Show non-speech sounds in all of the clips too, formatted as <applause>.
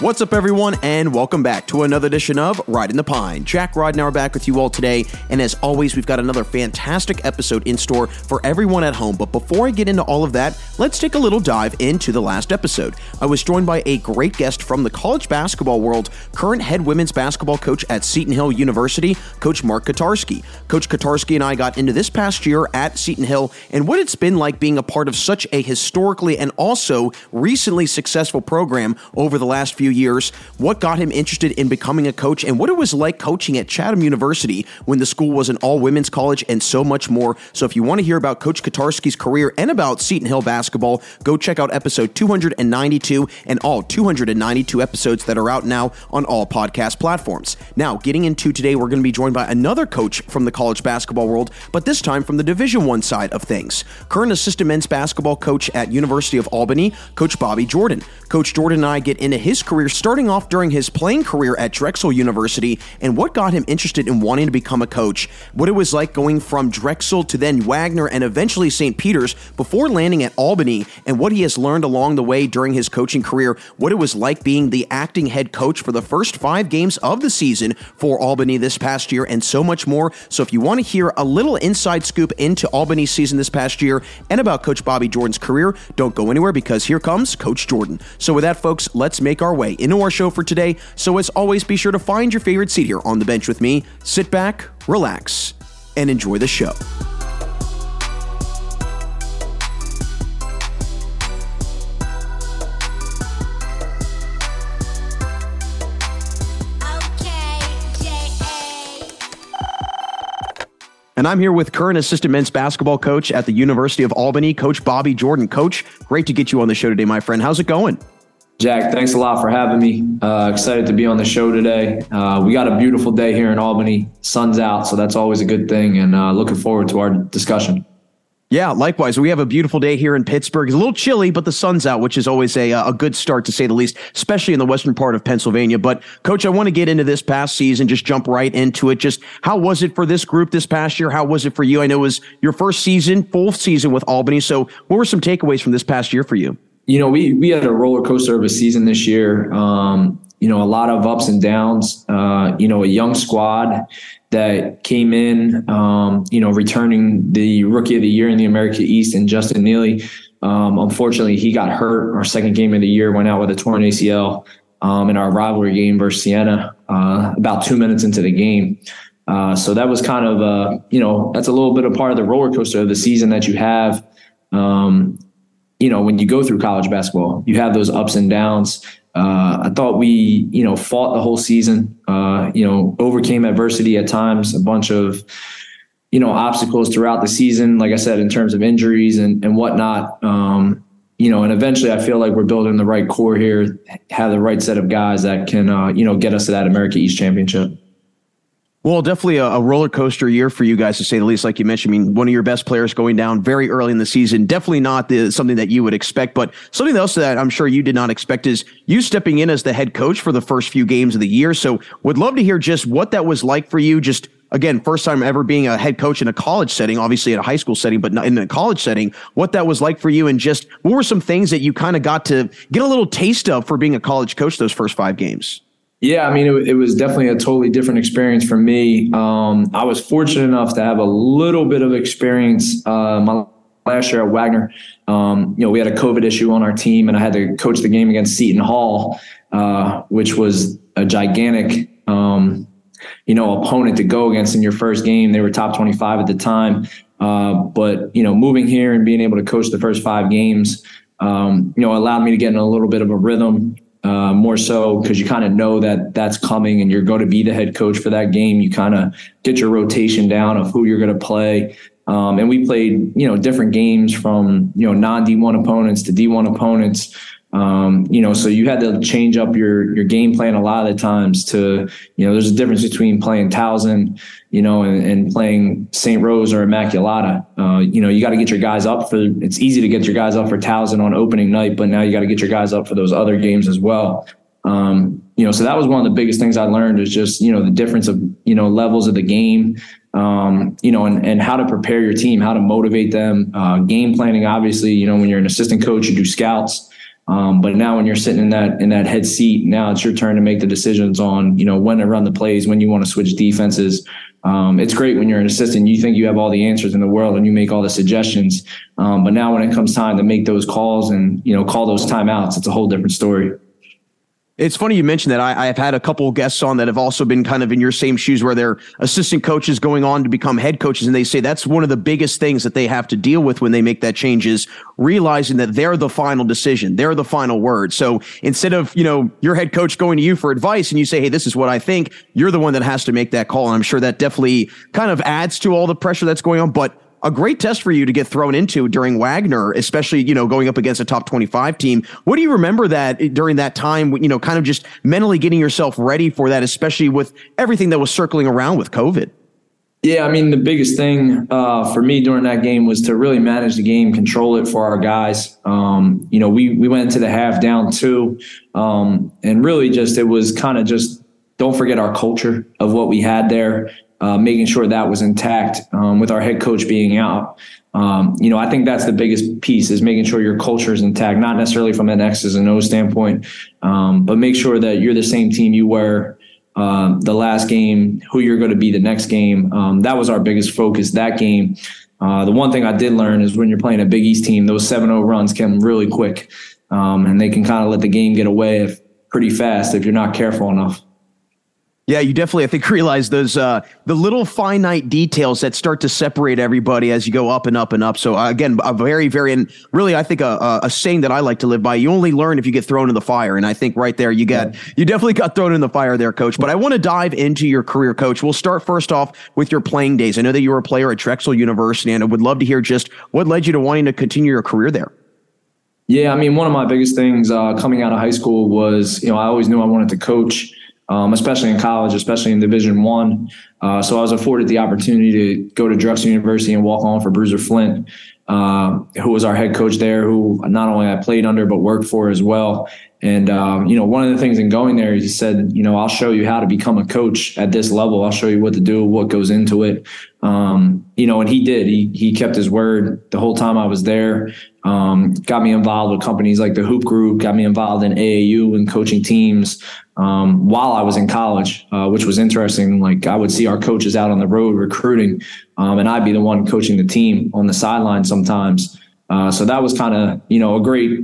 What's up, everyone, and welcome back to another edition of Riding the Pine. Jack Ridenour back with you all today, and as always, we've got another fantastic episode in store for everyone at home. But before I get into all of that, let's take a little dive into the last episode. I was joined by a great guest from the college basketball world, current head women's basketball coach at Seton Hill University, Coach Mark Kotarski. Coach Kotarski and I got into this past year at Seton Hill and what it's been like being a part of such a historically and also recently successful program over the last few years, what got him interested in becoming a coach, and what it was like coaching at Chatham University when the school was an all women's college, and so much more. So, if you want to hear about Coach Kotarski's career and about Seton Hill basketball, go check out episode 292 and all 292 episodes that are out now on all podcast platforms. Now, getting into today, we're going to be joined by another coach from the college basketball world, but this time from the Division One side of things. Current assistant men's basketball coach at University of Albany, Coach Bobby Jordan. Coach Jordan and I get into his career starting off during his playing career at Drexel University and what got him interested in wanting to become a coach, what it was like going from Drexel to then Wagner and eventually St. Peter's before landing at Albany, and what he has learned along the way during his coaching career, what it was like being the acting head coach for the first five games of the season for Albany this past year, and so much more. So if you want to hear a little inside scoop into Albany's season this past year and about Coach Bobby Jordan's career, don't go anywhere because here comes Coach Jordan. So with that, folks, let's make our way into our show for today. So as always, be sure to find your favorite seat here on the bench with me. Sit back, relax, and enjoy the show. And I'm here with current assistant men's basketball coach at the University of Albany, Coach Bobby Jordan. Coach, great to get you on the show today, my friend. How's it going? Jack, thanks a lot for having me. Uh, excited to be on the show today. Uh, we got a beautiful day here in Albany. Sun's out, so that's always a good thing. And uh, looking forward to our discussion. Yeah, likewise. We have a beautiful day here in Pittsburgh. It's a little chilly, but the sun's out, which is always a, a good start to say the least, especially in the western part of Pennsylvania. But coach, I want to get into this past season, just jump right into it. Just how was it for this group this past year? How was it for you? I know it was your first season, full season with Albany. So what were some takeaways from this past year for you? You know, we, we had a roller coaster of a season this year. Um, you know, a lot of ups and downs, uh, you know, a young squad that came in, um, you know, returning the rookie of the year in the America East and Justin Neely. Um, unfortunately, he got hurt. Our second game of the year went out with a torn ACL um, in our rivalry game versus Siena uh, about two minutes into the game. Uh, so that was kind of, uh, you know, that's a little bit of part of the roller coaster of the season that you have. Um, you know, when you go through college basketball, you have those ups and downs. Uh, I thought we, you know, fought the whole season. Uh, you know, overcame adversity at times, a bunch of, you know, obstacles throughout the season. Like I said, in terms of injuries and and whatnot. Um, you know, and eventually, I feel like we're building the right core here, have the right set of guys that can, uh, you know, get us to that America East championship. Well, definitely a, a, roller coaster year for you guys to say the least. Like you mentioned, I mean, one of your best players going down very early in the season. Definitely not the, something that you would expect, but something else that I'm sure you did not expect is you stepping in as the head coach for the first few games of the year. So, would love to hear just what that was like for you. Just again, first time ever being a head coach in a college setting, obviously in a high school setting, but in a college setting. What that was like for you, and just what were some things that you kind of got to get a little taste of for being a college coach those first five games. Yeah, I mean, it, it, was definitely a totally different experience for me. Um, I was fortunate enough to have a little bit of experience uh, my last year at Wagner. Um, you know, we had a COVID issue on our team, and I had to coach the game against Seton Hall, uh, which was a gigantic, um, you know, opponent to go against in your first game. They were top 25 at the time. Uh, but, you know, moving here and being able to coach the first five games, um, you know, allowed me to get in a little bit of a rhythm uh, more so because you kind of know that that's coming and you're going to be the head coach for that game. You kind of get your rotation down of who you're going to play. Um, and we played, you know, different games from, you know, non D1 opponents to D1 opponents. Um, you know, so you had to change up your your game plan a lot of the times to, you know, there's a difference between playing Towson, you know, and, and playing St. Rose or Immaculata. Uh, you know, you got to get your guys up for. It's easy to get your guys up for Towson on opening night, but now you got to get your guys up for those other games as well. Um, you know, so that was one of the biggest things I learned is just you know the difference of you know levels of the game. Um, you know, and, and how to prepare your team, how to motivate them, uh, game planning. Obviously, you know, when you're an assistant coach, you do scouts Um, but now when you're sitting in that in that head seat, now it's your turn to make the decisions on you know when to run the plays, when you want to switch defenses. Um, it's great when you're an assistant, you think you have all the answers in the world and you make all the suggestions. Um, but now when it comes time to make those calls and you know call those timeouts, it's a whole different story. It's funny you mentioned that. I, I, have had a couple of guests on that have also been kind of in your same shoes where they're assistant coaches going on to become head coaches. And they say that's one of the biggest things that they have to deal with when they make that change is realizing that they're the final decision. They're the final word. So instead of, you know, your head coach going to you for advice and you say, Hey, this is what I think, you're the one that has to make that call. And I'm sure that definitely kind of adds to all the pressure that's going on. But a great test for you to get thrown into during Wagner, especially, you know, going up against a top 25 team. What do you remember that during that time, you know, kind of just mentally getting yourself ready for that, especially with everything that was circling around with COVID? Yeah, I mean, the biggest thing uh, for me during that game was to really manage the game, control it for our guys. Um, you know, we we went into the half down two, um, and really just it was kind of just don't forget our culture of what we had there uh, making sure that was intact um, with our head coach being out. Um, you know, I think that's the biggest piece is making sure your culture is intact, not necessarily from an X's and O's standpoint, um, but make sure that you're the same team you were uh, the last game, who you're going to be the next game. Um, that was our biggest focus that game. Uh, the one thing I did learn is when you're playing a Big East team, those 7 0 runs come really quick um, and they can kind of let the game get away if, pretty fast if you're not careful enough. Yeah, you definitely, I think, <laughs> realize those uh, the little finite details that start to separate everybody as you go up and up and up. So uh, again, a very, very, and really, I think a, a, saying that I like to live by: you only learn if you get thrown in the fire. And I think right there, you got yeah. you definitely got thrown in the fire there, coach. But I want to dive into your career, coach. We'll start first off with your playing days. I know that you were a player at Drexel University, and I would love to hear just what led you to wanting to continue your career there. Yeah, I mean, one of my biggest things uh, coming out of high school was, you know, I always knew I wanted to coach um, especially in college, especially in Division One. Uh, so I was afforded the opportunity to go to Drexel University and walk on for Bruiser Flint, uh, who was our head coach there, who not only I played under but worked for as well. And um, you know, one of the things in going there, he said, you know, I'll show you how to become a coach at this level. I'll show you what to do, what goes into it. Um, you know, and he did. He he kept his word the whole time I was there. Um, got me involved with companies like the Hoop Group. Got me involved in AAU and coaching teams um, while I was in college, uh, which was interesting. Like I would see our coaches out on the road recruiting, um, and I'd be the one coaching the team on the sideline sometimes. Uh, so that was kind of you know a great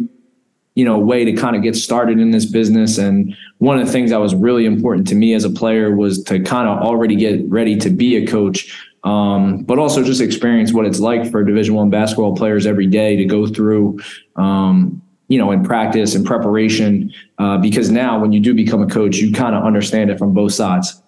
you know way to kind of get started in this business and one of the things that was really important to me as a player was to kind of already get ready to be a coach um, but also just experience what it's like for division one basketball players every day to go through um, you know in practice and preparation uh, because now when you do become a coach you kind of understand it from both sides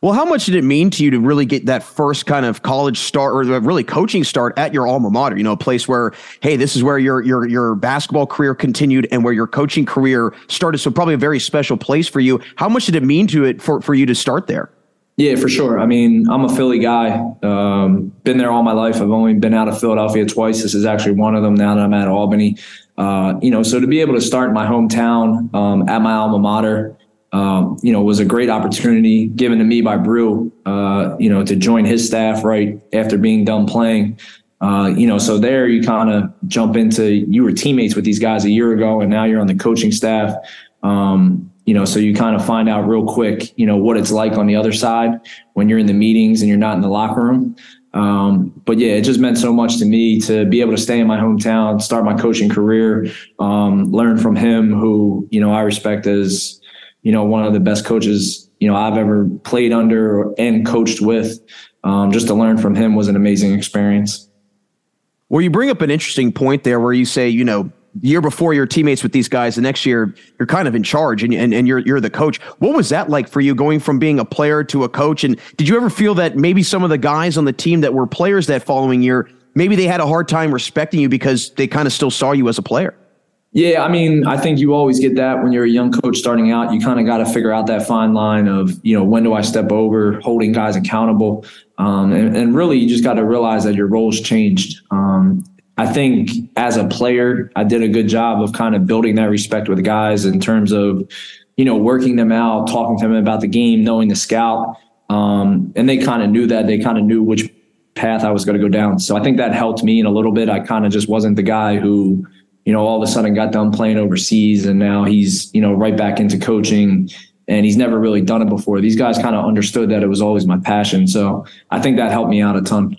well, how much did it mean to you to really get that first kind of college start or really coaching start at your alma mater? You know, a place where, hey, this is where your your your basketball career continued and where your coaching career started. So probably a very special place for you. How much did it mean to it for for you to start there? Yeah, for sure. I mean, I'm a Philly guy. Um, been there all my life. I've only been out of Philadelphia twice. This is actually one of them. Now that I'm at Albany, uh, you know, so to be able to start in my hometown um, at my alma mater um, you know, was a great opportunity given to me by Brew, uh, you know, to join his staff right after being done playing. Uh, you know, so there you kind of jump into you were teammates with these guys a year ago, and now you're on the coaching staff. Um, you know, so you kind of find out real quick, you know, what it's like on the other side when you're in the meetings and you're not in the locker room. Um, but yeah, it just meant so much to me to be able to stay in my hometown, start my coaching career, um, learn from him, who you know I respect as you know, one of the best coaches, you know, I've ever played under and coached with. Um, just to learn from him was an amazing experience. Well, you bring up an interesting point there where you say, you know, year before you're teammates with these guys, the next year you're kind of in charge and, and, and you're, you're the coach. What was that like for you going from being a player to a coach? And did you ever feel that maybe some of the guys on the team that were players that following year, maybe they had a hard time respecting you because they kind of still saw you as a player? Yeah, I mean, I think you always get that when you're a young coach starting out. You kind of got to figure out that fine line of, you know, when do I step over, holding guys accountable. Um, and, and, really, you just got to realize that your role's changed. Um, I think as a player, I did a good job of kind of building that respect with guys in terms of, you know, working them out, talking to them about the game, knowing the scout. Um, and they kind of knew that. They kind of knew which path I was going to go down. So I think that helped me in a little bit. I kind of just wasn't the guy who, you know, all of a sudden got done playing overseas and now he's, you know, right back into coaching and he's never really done it before. These guys kind of understood that it was always my passion. So I think that helped me out a ton.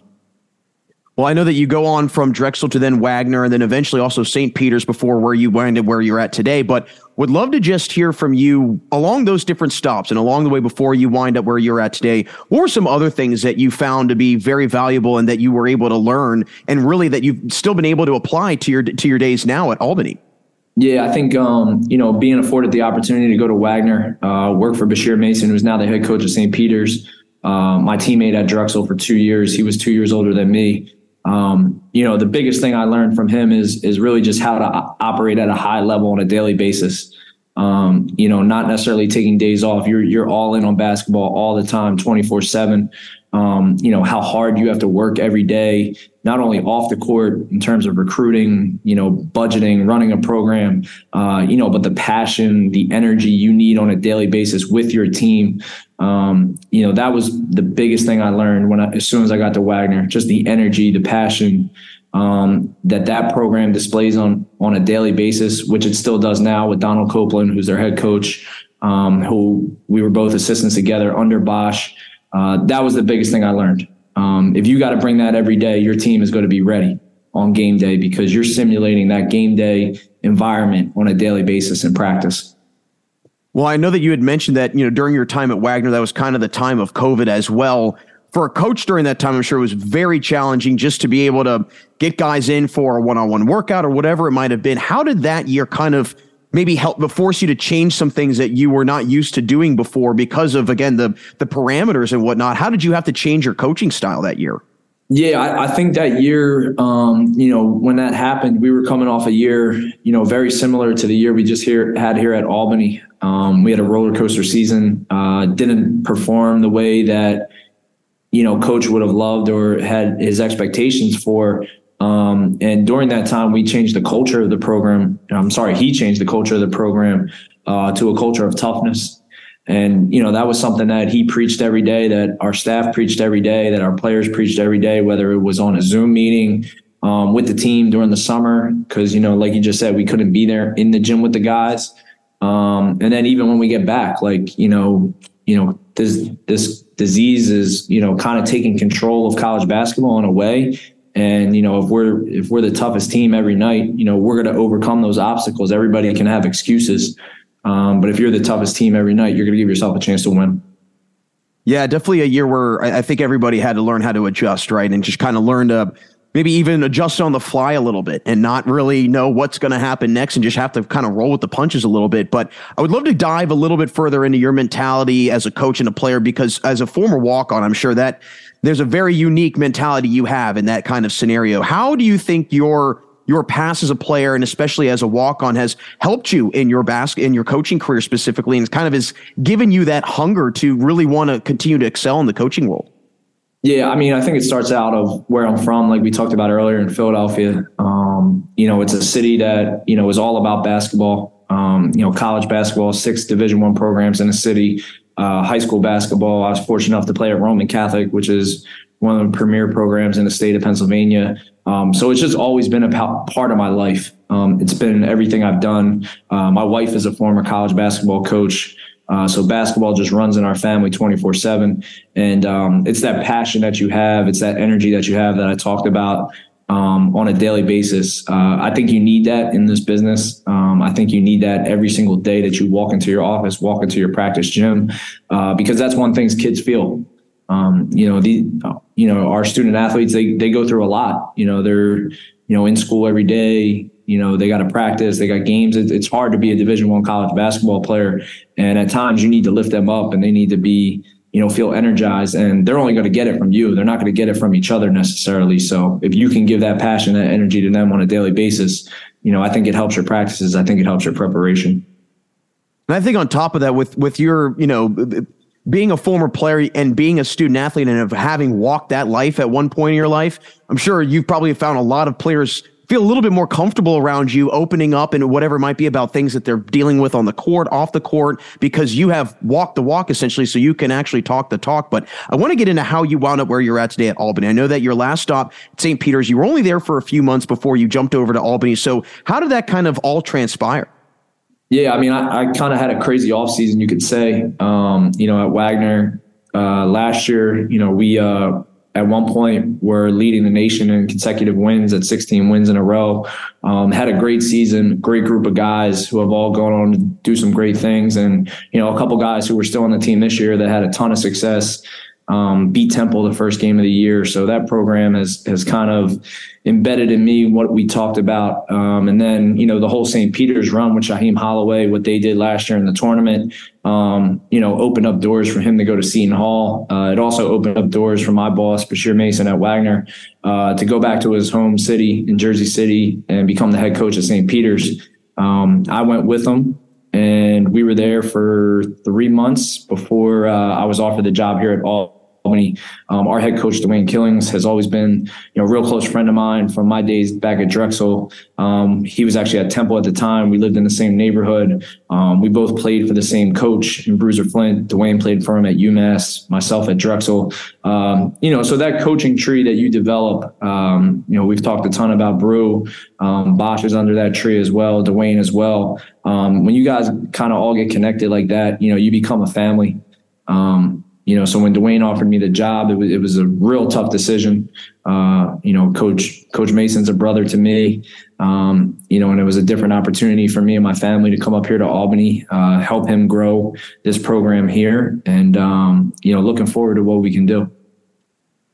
Well, I know that you go on from Drexel to then Wagner and then eventually also St. Peter's before where you ended where you're at today. But would love to just hear from you along those different stops and along the way before you wind up where you're at today. What were some other things that you found to be very valuable and that you were able to learn and really that you've still been able to apply to your to your days now at Albany? Yeah, I think um, you know being afforded the opportunity to go to Wagner, uh, work for Bashir Mason, who's now the head coach of St. Peter's. Uh, my teammate at Drexel for two years. He was two years older than me um, you know, the biggest thing I learned from him is is really just how to operate at a high level on a daily basis. Um, you know, not necessarily taking days off. You're you're all in on basketball all the time, twenty four seven. Um, you know how hard you have to work every day, not only off the court in terms of recruiting, you know, budgeting, running a program, uh, you know, but the passion, the energy you need on a daily basis with your team um, you know, that was the biggest thing I learned when I, as soon as I got to Wagner, just the energy, the passion um, that that program displays on on a daily basis, which it still does now with Donald Copeland, who's their head coach, um, who we were both assistants together under Bosh. Uh, that was the biggest thing I learned. Um, if you got to bring that every day, your team is going to be ready on game day because you're simulating that game day environment on a daily basis in practice. Well, I know that you had mentioned that, you know, during your time at Wagner, that was kind of the time of COVID as well. For a coach during that time, I'm sure it was very challenging just to be able to get guys in for a one on one workout or whatever it might have been. How did that year kind of maybe help force you to change some things that you were not used to doing before because of, again, the, the parameters and whatnot? How did you have to change your coaching style that year? Yeah, I, I, think that year, um, you know, when that happened, we were coming off a year, you know, very similar to the year we just here had here at Albany. Um, we had a roller coaster season. Uh, didn't perform the way that you know coach would have loved or had his expectations for. Um, and during that time, we changed the culture of the program. I'm sorry, he changed the culture of the program uh, to a culture of toughness. And you know that was something that he preached every day, that our staff preached every day, that our players preached every day, whether it was on a Zoom meeting um, with the team during the summer, because you know, like you just said, we couldn't be there in the gym with the guys. Um, and then even when we get back, like, you know, you know, this, this disease is, you know, kind of taking control of college basketball in a way. And, you know, if we're, if we're the toughest team every night, you know, we're going to overcome those obstacles. Everybody can have excuses. Um, but if you're the toughest team every night, you're going to give yourself a chance to win. Yeah, definitely a year where I think everybody had to learn how to adjust, right? And just kind of learn to maybe even adjust on the fly a little bit and not really know what's going to happen next and just have to kind of roll with the punches a little bit. But I would love to dive a little bit further into your mentality as a coach and a player because as a former walk on, I'm sure that there's a very unique mentality you have in that kind of scenario. How do you think your your past as a player and especially as a walk on has helped you in your basket in your coaching career specifically and kind of has given you that hunger to really want to continue to excel in the coaching world? Yeah, I mean, I think it starts out of where I'm from, like we talked about earlier in Philadelphia. Um, you know, it's a city that you know is all about basketball. Um, you know, college basketball, six Division One programs in the city. Uh, high school basketball. I was fortunate enough to play at Roman Catholic, which is one of the premier programs in the state of Pennsylvania. Um, so it's just always been a part of my life. Um, it's been everything I've done. Uh, my wife is a former college basketball coach. Uh, so basketball just runs in our family 24 seven. And um, it's that passion that you have. It's that energy that you have that I talked about um, on a daily basis. Uh, I think you need that in this business. Um, I think you need that every single day that you walk into your office, walk into your practice gym, uh, because that's one thing kids feel. Um, you know, the, you know, our student athletes, they, they go through a lot, you know, they're, you know, in school every day, you know they got to practice they got games. It's hard to be a division one college basketball player and at times you need to lift them up and they need to be you know feel energized and they're only going to get it from you. They're not going to get it from each other necessarily. So if you can give that passion that energy to them on a daily basis you know i think it helps your practices. I think it helps your preparation. And i think on top of that with with your you know being a former player and being a student athlete and of having walked that life at one point in your life i'm sure you've probably found a lot of players feel a little bit more comfortable around you opening up and whatever might be about things that they're dealing with on the court, off the court, because you have walked the walk essentially, so you can actually talk the talk. But I want to get into how you wound up where you're at today at Albany. I know that your last stop at St. Peter's, you were only there for a few months before you jumped over to Albany. So how did that kind of all transpire? Yeah, I mean, I, I kind of had a crazy offseason, you could say. Um, you know, at Wagner uh, last year, you know, we uh, at one point were leading the nation in consecutive wins at 16 wins in a row. Um, had a great season, great group of guys who have all gone on to do some great things, and you know, a couple guys who were still on the team this year that had a ton of success um, beat Temple the first game of the year. So that program has has kind of embedded in me what we talked about. Um, and then you know the whole St. Peter's run with Shaheen Holloway, what they did last year in the tournament, um, you know, opened up doors for him to go to Seton Hall. Uh, it also opened up doors for my boss Bashir Mason at Wagner uh, to go back to his home city in Jersey City and become the head coach at St. Peter's. Um, I went with him and we were there for three months before uh, I was offered the job here at All Um, our head coach Dwayne Killings has always been, you know, a real close friend of mine from my days back at Drexel. Um, he was actually at Temple at the time. We lived in the same neighborhood. Um, we both played for the same coach in Bruiser Flint. Dwayne played for him at UMass, myself at Drexel. Um, you know, so that coaching tree that you develop, um, you know, we've talked a ton about Brew. Um, Bosch is under that tree as well. Dwayne as well. when you guys kind of all get connected like that, you know, you become a family. Um, you know, so when Dwayne offered me the job, it was, it was a real tough decision. Uh, you know, Coach Coach Mason's a brother to me. Um, you know, and it was a different opportunity for me and my family to come up here to Albany, uh, help him grow this program here, and um, you know, looking forward to what we can do.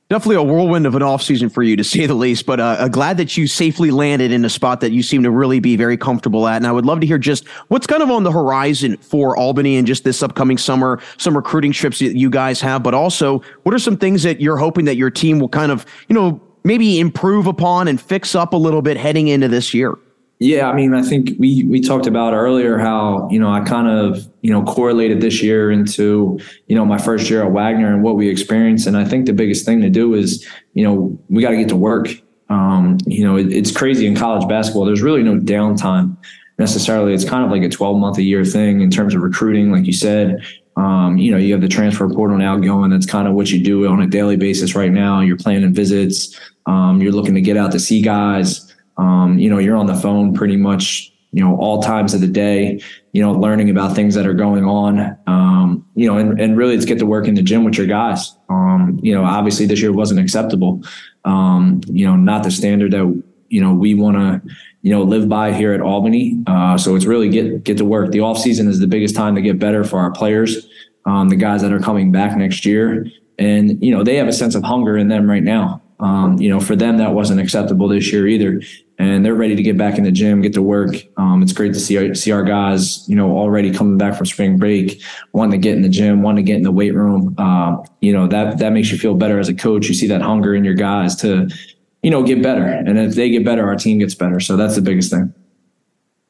Definitely a whirlwind of an offseason for you, to say the least. But uh, glad that you safely landed in a spot that you seem to really be very comfortable at. And I would love to hear just what's kind of on the horizon for Albany and just this upcoming summer, some recruiting trips that you guys have, but also what are some things that you're hoping that your team will kind of, you know, maybe improve upon and fix up a little bit heading into this year? Yeah, I mean, I think we we talked about earlier how you know I kind of you know correlated this year into you know my first year at Wagner and what we experienced, and I think the biggest thing to do is you know we got to get to work. Um, you know, it, it's crazy in college basketball. There's really no downtime necessarily. It's kind of like a 12 month a year thing in terms of recruiting, like you said. Um, you know, you have the transfer portal now going. That's kind of what you do on a daily basis right now. You're planning visits. Um, you're looking to get out to see guys. Um, you know, you're on the phone pretty much, you know, all times of the day, you know, learning about things that are going on. Um, you know, and, and really it's get to work in the gym with your guys. Um, you know, obviously this year wasn't acceptable. Um, you know, not the standard that, you know, we want to, you know, live by here at Albany. Uh, so it's really get, get to work. The off season is the biggest time to get better for our players, um, the guys that are coming back next year. And, you know, they have a sense of hunger in them right now. Um, you know, for them, that wasn't acceptable this year either and they're ready to get back in the gym, get to work. Um, it's great to see our, see our guys, you know, already coming back from spring break, wanting to get in the gym, wanting to get in the weight room. Um, you know, that, that makes you feel better as a coach. You see that hunger in your guys to, you know, get better. And if they get better, our team gets better. So that's the biggest thing.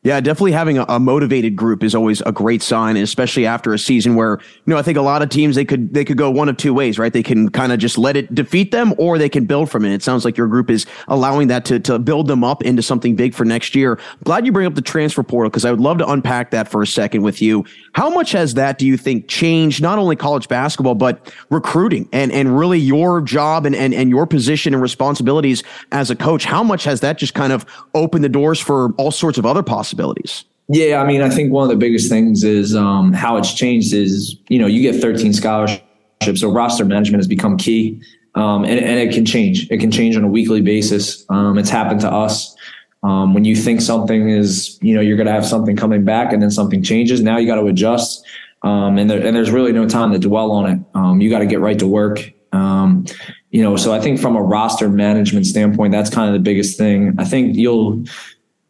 Yeah, definitely having a, a, motivated group is always a great sign, especially after a season where you know I think a lot of teams they could they could go one of two ways, right? They can kind of just let it defeat them, or they can build from it. It sounds like your group is allowing that to to build them up into something big for next year. Glad you bring up the transfer portal because I would love to unpack that for a second with you. How much has that do you think changed not only college basketball but recruiting and and really your job and and and your position and responsibilities as a coach? How much has that just kind of opened the doors for all sorts of other possibilities? Yeah, I mean, I think one of the biggest things is um, how it's changed is, you know, you get 13 scholarships, so roster management has become key. Um, and, and, it can change. It can change on a weekly basis. Um, it's happened to us. Um, when you think something is, you know, you're going to have something coming back and then something changes. Now you got to adjust. Um, and, there, and there's really no time to dwell on it. Um, you got to get right to work. you know, so I think from a roster management standpoint, that's kind of the biggest thing. I think you'll,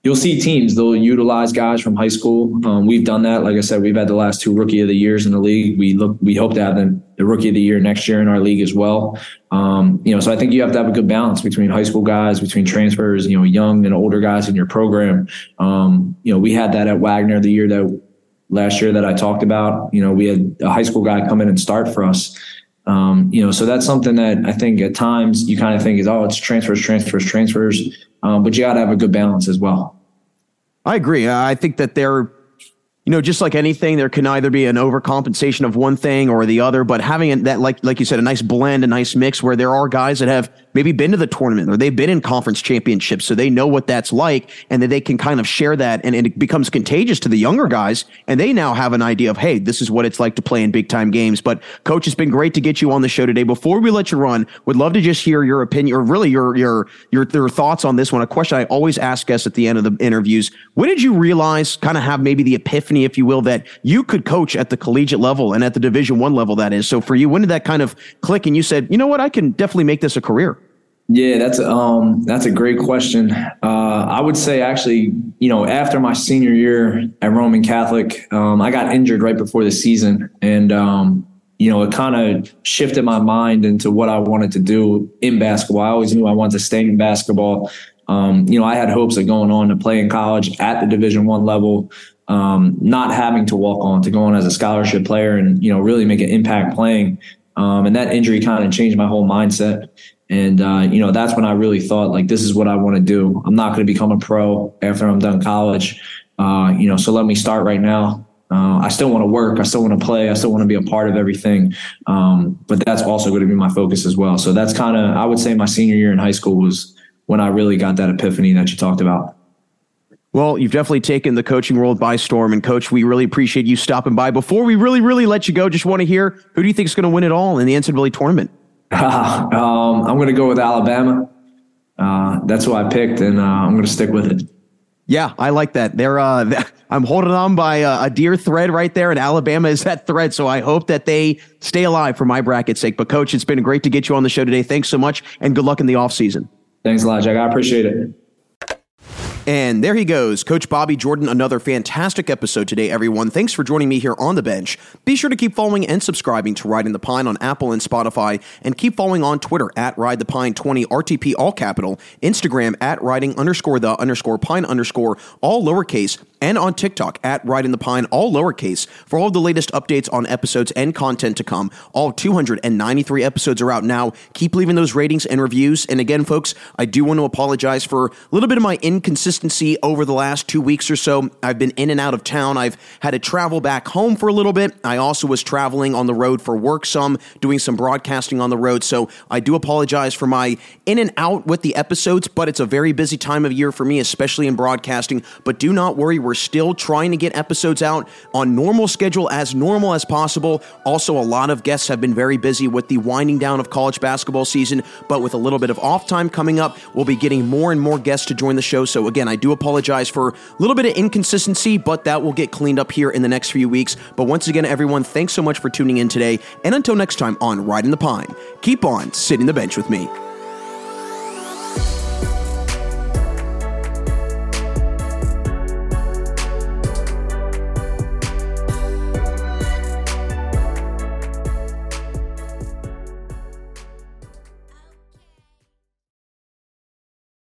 you'll see teams they'll utilize guys from high school. Um, we've done that. Like I said, we've had the last two rookie of the years in the league. We look, we hope to have the, the rookie of the year next year in our league as well. Um, you know, so I think you have to have a good balance between high school guys, between transfers, you know, young and older guys in your program. Um, you know, we had that at Wagner the year that last year that I talked about. You know, we had a high school guy come in and start for us. Um, you know, so that's something that I think at times you kind of think is, oh, it's transfers, transfers, transfers. Um, but you got to have a good balance as well. I agree. I think that they're you know, just like anything, there can either be an overcompensation of one thing or the other. But having it that, like like you said, a nice blend, a nice mix, where there are guys that have maybe been to the tournament or they've been in conference championships, so they know what that's like, and that they can kind of share that, and, and it becomes contagious to the younger guys, and they now have an idea of, hey, this is what it's like to play in big time games. But coach, it's been great to get you on the show today. Before we let you run, would love to just hear your opinion, or really your your your, your thoughts on this one. A question I always ask guests at the end of the interviews: When did you realize, kind of have maybe the epiphany, if you will, that you could coach at the collegiate level and at the Division One level? That is. So for you, when did that kind of click, and you said, you know what, I can definitely make this a career? Yeah, that's um that's a great question. Uh, I would say actually, you know, after my senior year at Roman Catholic, um, I got injured right before the season, and um, you know, it kind of shifted my mind into what I wanted to do in basketball. I always knew I wanted to stay in basketball. Um, you know, I had hopes of going on to play in college at the Division One level, um, not having to walk on to go on as a scholarship player, and you know, really make an impact playing. Um, and that injury kind of changed my whole mindset. And, uh, you know, that's when I really thought, like, this is what I want to do. I'm not going to become a pro after I'm done college. Uh, you know, so let me start right now. Uh, I still want to work. I still want to play. I still want to be a part of everything. Um, but that's also going to be my focus as well. So that's kind of, I would say my senior year in high school was when I really got that epiphany that you talked about. Well, you've definitely taken the coaching world by storm. And coach, we really appreciate you stopping by. Before we really, really let you go, just want to hear who do you think is going to win it all in the NCAA tournament? <laughs> um, I'm going to go with Alabama. Uh, that's who I picked, and uh, I'm going to stick with it. Yeah, I like that. They're uh, <laughs> I'm holding on by a, a, dear thread right there, and Alabama is that thread. So I hope that they stay alive for my bracket's sake. But coach, it's been great to get you on the show today. Thanks so much, and good luck in the off season. Thanks a lot, Jack. I appreciate it. And there he goes, Coach Bobby Jordan. Another fantastic episode today, everyone. Thanks for joining me here on the bench. Be sure to keep following and subscribing to Ride in the Pine on Apple and Spotify, and keep following on Twitter at Ride the Pine 20 RTP all capital, Instagram at Riding underscore the underscore Pine underscore all lowercase, and on TikTok at Ride in the Pine, all lowercase, for all the latest updates on episodes and content to come. All 293 episodes are out now. Keep leaving those ratings and reviews. And again, folks, I do want to apologize for a little bit of my inconsistency over the last two weeks or so. I've been in and out of town. I've had to travel back home for a little bit. I also was traveling on the road for work some, doing some broadcasting on the road. So I do apologize for my in and out with the episodes, but it's a very busy time of year for me, especially in broadcasting. But do not worry, we're still trying to get episodes out on normal schedule as normal as possible. Also, a lot of guests have been very busy with the winding down of college basketball season, but with a little bit of off time coming up, we'll be getting more and more guests to join the show. So, again, I do apologize for a little bit of inconsistency, but that will get cleaned up here in the next few weeks. But once again, everyone, thanks so much for tuning in today. And until next time on Riding the Pine, keep on sitting the bench with me.